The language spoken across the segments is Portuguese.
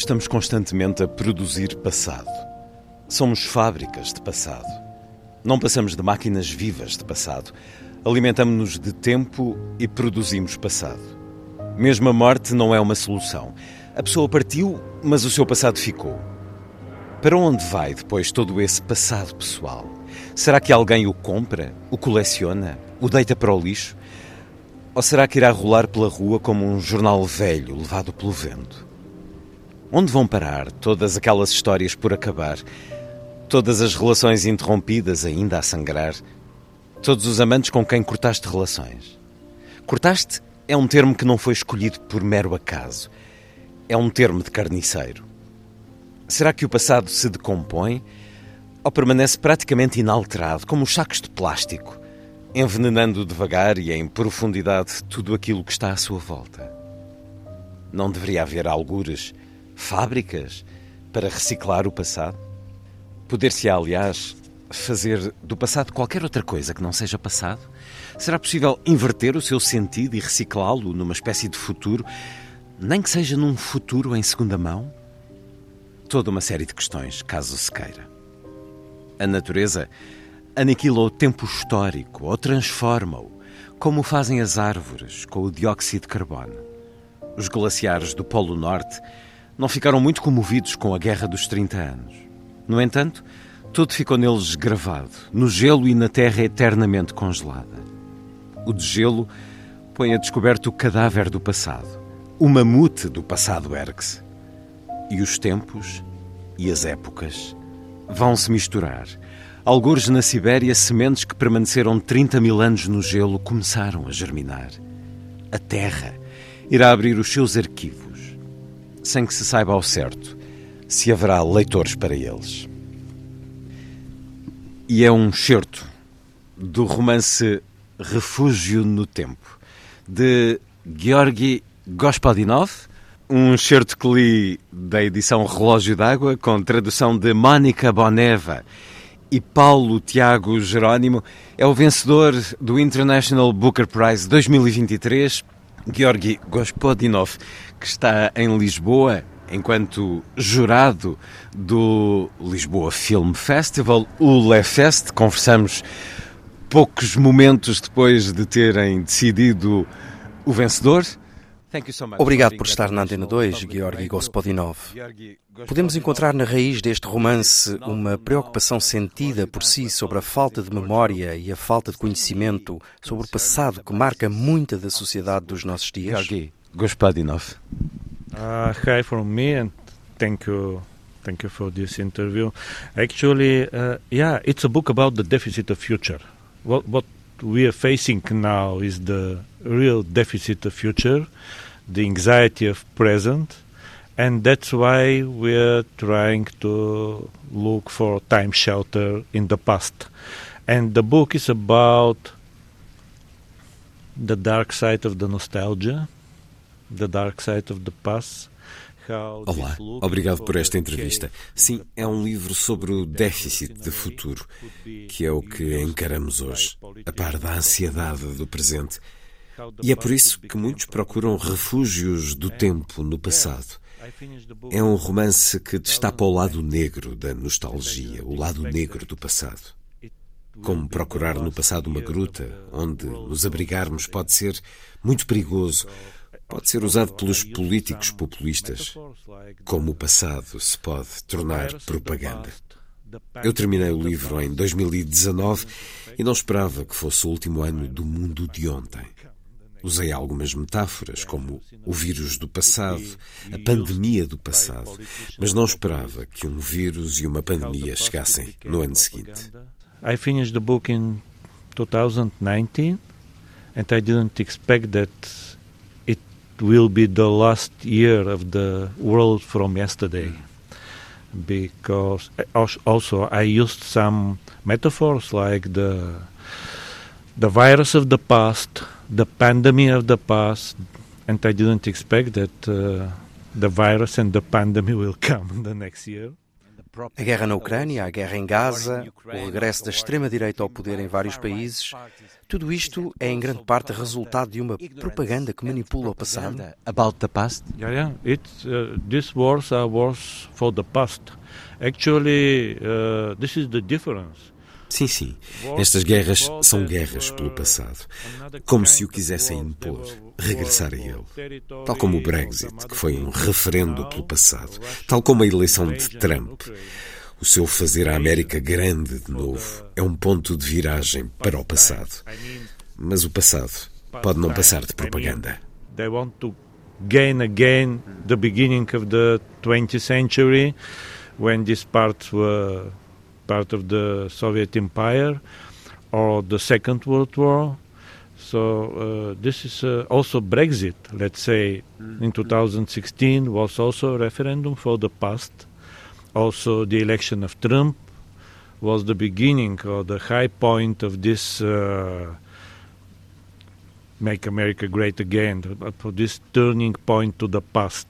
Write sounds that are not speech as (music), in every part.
Estamos constantemente a produzir passado. Somos fábricas de passado. Não passamos de máquinas vivas de passado. Alimentamos-nos de tempo e produzimos passado. Mesmo a morte não é uma solução. A pessoa partiu, mas o seu passado ficou. Para onde vai depois todo esse passado pessoal? Será que alguém o compra, o coleciona, o deita para o lixo? Ou será que irá rolar pela rua como um jornal velho levado pelo vento? Onde vão parar todas aquelas histórias por acabar? Todas as relações interrompidas ainda a sangrar? Todos os amantes com quem cortaste relações? Cortaste é um termo que não foi escolhido por mero acaso. É um termo de carniceiro. Será que o passado se decompõe ou permanece praticamente inalterado, como os sacos de plástico, envenenando devagar e em profundidade tudo aquilo que está à sua volta? Não deveria haver algures fábricas para reciclar o passado? Poder-se, aliás, fazer do passado qualquer outra coisa que não seja passado? Será possível inverter o seu sentido e reciclá-lo numa espécie de futuro, nem que seja num futuro em segunda mão? Toda uma série de questões, caso se queira. A natureza aniquila o tempo histórico ou transforma-o, como fazem as árvores com o dióxido de carbono. Os glaciares do Polo Norte não ficaram muito comovidos com a Guerra dos 30 anos. No entanto, tudo ficou neles gravado, no gelo e na terra eternamente congelada. O degelo põe a descoberto o cadáver do passado. O mamute do passado ergue-se. E os tempos e as épocas vão se misturar. Algures na Sibéria, sementes que permaneceram 30 mil anos no gelo começaram a germinar. A terra irá abrir os seus arquivos sem que se saiba ao certo se haverá leitores para eles. E é um certo do romance Refúgio no Tempo, de Georgi Gospodinov, um certo que li da edição Relógio d'Água, com tradução de Mónica Boneva e Paulo Tiago Jerónimo, é o vencedor do International Booker Prize 2023, Georgi Gospodinov, que está em Lisboa enquanto jurado do Lisboa Film Festival, o LeFest. Conversamos poucos momentos depois de terem decidido o vencedor. Obrigado por estar na Antena 2, Georgi Gospodinov. Podemos encontrar na raiz deste romance uma preocupação sentida por si sobre a falta de memória e a falta de conhecimento sobre o passado que marca muita da sociedade dos nossos dias? Georgi Gospodinov. Uh, hi from me and thank you thank you for this interview. Actually, uh, yeah, it's a book about the deficit of future. What what we are facing now is the real deficit of future, the anxiety of present, and that's why we're trying to look for time shelter in the past. And the book is about the dark side of the nostalgia, the dark side of the past. Olá, obrigado por esta entrevista. Sim, é um livro sobre o déficit de futuro, que é o que encaramos hoje, a par da ansiedade do presente. E é por isso que muitos procuram refúgios do tempo no passado. É um romance que destapa o lado negro da nostalgia, o lado negro do passado. Como procurar no passado uma gruta onde nos abrigarmos pode ser muito perigoso pode ser usado pelos políticos populistas, como o passado se pode tornar propaganda. Eu terminei o livro em 2019 e não esperava que fosse o último ano do mundo de ontem. Usei algumas metáforas, como o vírus do passado, a pandemia do passado, mas não esperava que um vírus e uma pandemia chegassem no ano seguinte. I finished the book in 2019 and I didn't expect that will be the last year of the world from yesterday. Because also I used some metaphors like the the virus of the past, the pandemic of the past, and I didn't expect that uh, the virus and the pandemic (laughs) will come the next year. A guerra na Ucrânia, a guerra em Gaza, o regresso da extrema-direita ao poder em vários países, tudo isto é em grande parte resultado de uma propaganda que manipula o passado. About the past? Yeah, yeah. It's, uh, these wars are wars for the past. Actually, uh, this is the difference. Sim, sim. Estas guerras são guerras pelo passado. Como se o quisessem impor, regressar a ele. Tal como o Brexit, que foi um referendo pelo passado. Tal como a eleição de Trump. O seu fazer a América grande de novo é um ponto de viragem para o passado. Mas o passado pode não passar de propaganda. They want to gain again the beginning of the 20th century when these parts were part of the Soviet Empire or the Second World War. So uh, this is uh, also Brexit. Let's say in 2016 was also a referendum for the past. Also, the election of Trump was the beginning or the high point of this uh, "Make America Great Again," for this turning point to the past.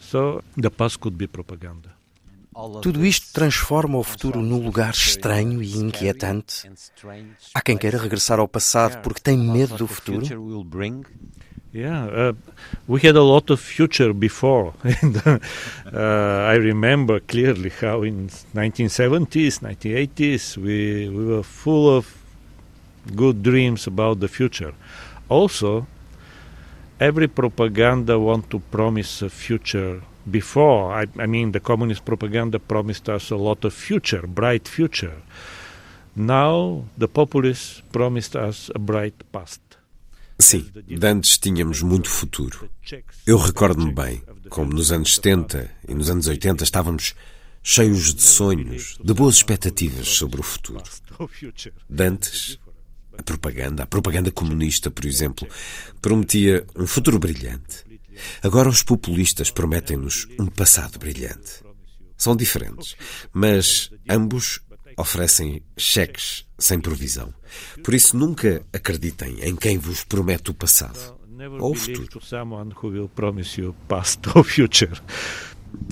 So the past could be propaganda. Tudo isto transforma o futuro num lugar estranho e inquietante. Há quem queira regressar ao passado porque tem medo do futuro. Yeah, uh, we had a lot of future before, (laughs) and uh, I remember clearly how in 1970s, 1980s, we we were full of good dreams about the future. Also, every propaganda want to promise a future before. I, I, mean, the communist propaganda promised us a lot of future, bright future. Now, the populists promised us a bright past. Sim, antes tínhamos muito futuro. Eu recordo-me bem como nos anos 70 e nos anos 80 estávamos cheios de sonhos, de boas expectativas sobre o futuro. De antes, a propaganda, a propaganda comunista, por exemplo, prometia um futuro brilhante. Agora os populistas prometem-nos um passado brilhante. São diferentes, mas ambos oferecem cheques sem provisão. Por isso nunca acreditem em quem vos promete o passado ou o futuro.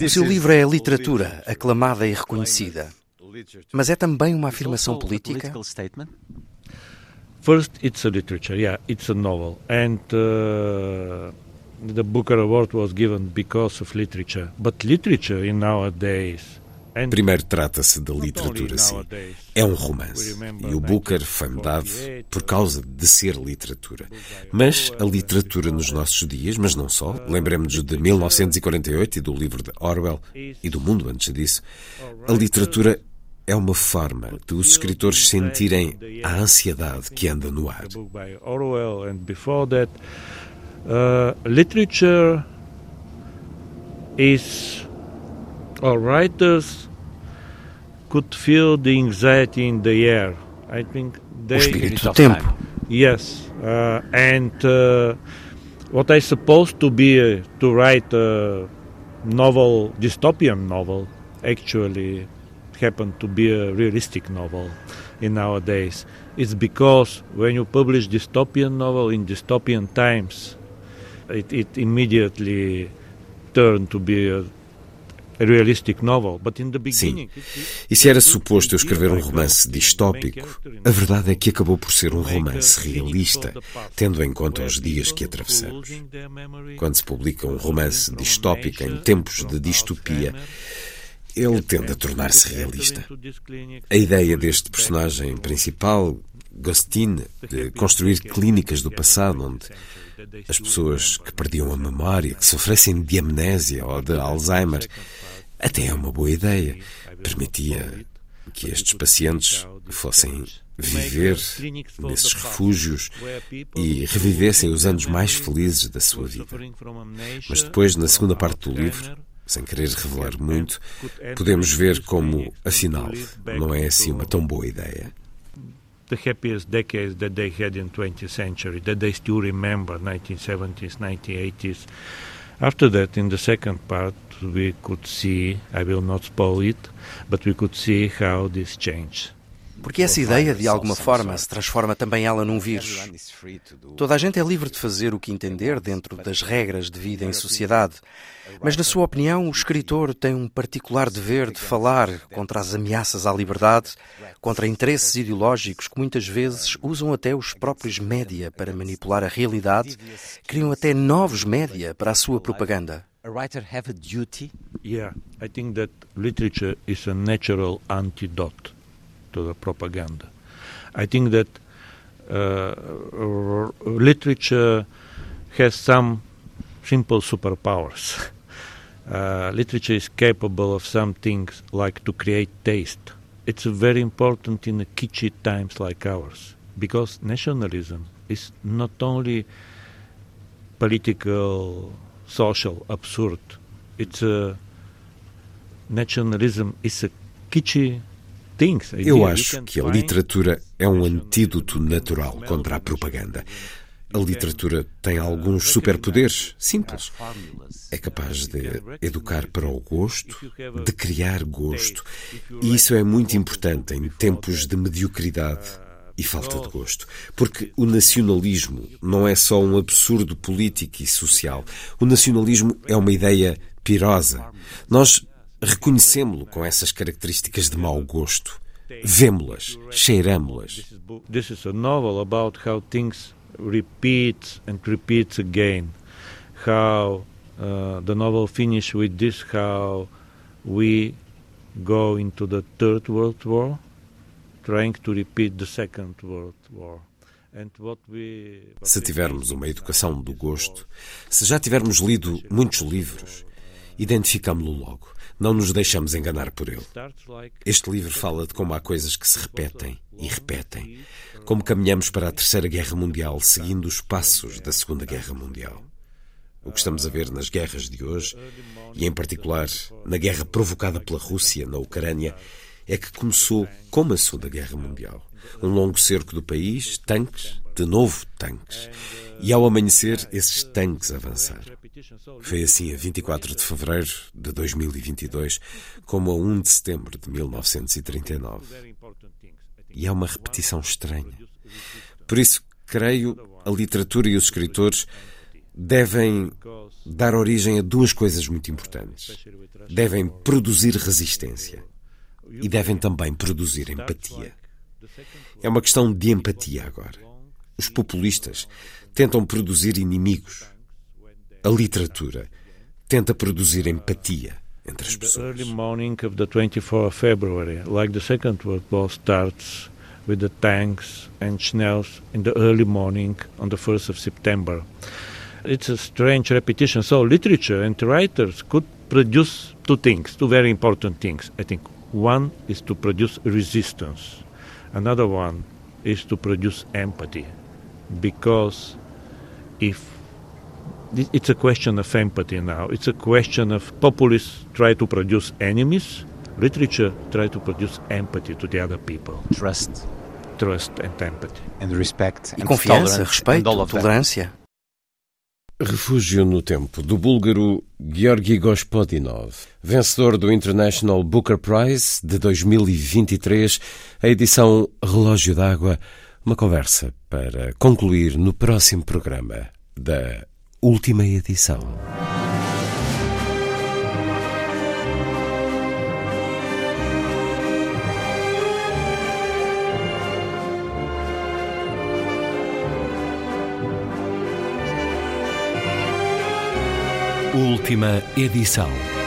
O seu livro é literatura aclamada e reconhecida, mas é também uma afirmação política? First, it's a literature. Yeah, it's a novel, and uh, the Booker Award was given because of literature. But literature in nowadays Primeiro trata-se da literatura, sim. É um romance. E o Booker foi-me dado por causa de ser literatura. Mas a literatura nos nossos dias, mas não só, lembremos-nos de 1948 e do livro de Orwell e do mundo antes disso, a literatura é uma forma de os escritores sentirem a ansiedade que anda no ar. Uh, literature is or writers could feel the anxiety in the air. I think they. O espírito do tempo. Yes, uh, and uh, what I supposed to be uh, to write a novel, dystopian novel, actually happened to be a realistic novel in nowadays. It's because when you publish dystopian novel in dystopian times, it, it immediately turned to be a Sim. E se era suposto eu escrever um romance distópico, a verdade é que acabou por ser um romance realista, tendo em conta os dias que atravessamos. Quando se publica um romance distópico em tempos de distopia, ele tende a tornar-se realista. A ideia deste personagem principal, Gostin, de construir clínicas do passado onde as pessoas que perdiam a memória, que sofressem de amnésia ou de Alzheimer, até é uma boa ideia. Permitia que estes pacientes fossem viver nesses refúgios e revivessem os anos mais felizes da sua vida. Mas depois, na segunda parte do livro, sem querer revelar muito, podemos ver como, afinal, não é assim uma tão boa ideia. The happiest decades that they had in 20th century, that they still remember 1970s, 1980s. After that, in the second part, we could see, I will not spoil it, but we could see how this changed. Porque essa ideia, de alguma forma, se transforma também ela num vírus. Toda a gente é livre de fazer o que entender dentro das regras de vida em sociedade. Mas, na sua opinião, o escritor tem um particular dever de falar contra as ameaças à liberdade, contra interesses ideológicos que muitas vezes usam até os próprios média para manipular a realidade, criam até novos média para a sua propaganda. a writer have a duty? Yeah, I think that literature is a natural antidote to the propaganda. I think that uh, literature has some simple superpowers. (laughs) Uh, literature is capable of some things like to create taste. It's very important in kitschy times like ours because nationalism is not only political, social, absurd. It's a nationalism is a kitschy Eu acho que a literatura é um antídoto natural contra a propaganda. A literatura tem alguns superpoderes simples. É capaz de educar para o gosto, de criar gosto. E isso é muito importante em tempos de mediocridade e falta de gosto. Porque o nacionalismo não é só um absurdo político e social. O nacionalismo é uma ideia pirosa. Nós reconhecemos-lo com essas características de mau gosto. Vemo-las, cheiramo-las. This is a novel about how things repeat and repeats again. How uh, the novel finishes with this: how we go into the Third World War, trying to repeat the Second World War. Se tivermos uma educação do gosto, se já tivermos lido muitos livros, identificamos-lo logo. Não nos deixamos enganar por ele. Este livro fala de como há coisas que se repetem e repetem, como caminhamos para a Terceira Guerra Mundial seguindo os passos da Segunda Guerra Mundial. O que estamos a ver nas guerras de hoje, e em particular na guerra provocada pela Rússia na Ucrânia, é que começou como a Segunda Guerra Mundial. Um longo cerco do país, tanques, de novo tanques. E ao amanhecer, esses tanques avançaram. Foi assim a 24 de fevereiro de 2022, como a 1 de setembro de 1939. E é uma repetição estranha. Por isso, creio, a literatura e os escritores devem dar origem a duas coisas muito importantes. Devem produzir resistência e devem também produzir empatia. É uma questão de empatia agora. Os populistas tentam produzir inimigos a literatura tenta produzir empatia entre as pessoas. Early morning of the 24th of February, like the Second World War starts with the tanks and shells in the early morning on the 1st of September. It's a strange repetition. So literature and writers could produce two things, two very important things. I think one is to produce resistance. Another one is to produce empathy. Because if it's a question of empathy now. It's a question of populists try to produce enemies, literature try to produce empathy to the other people. Trust. Trust and empathy. And respect. E confiança, respeito, tolerância. Refúgio no Tempo, do búlgaro Georgi Gospodinov, vencedor do International Booker Prize de 2023, a edição Relógio d'Água, uma conversa para concluir no próximo programa da última edição. Última edição.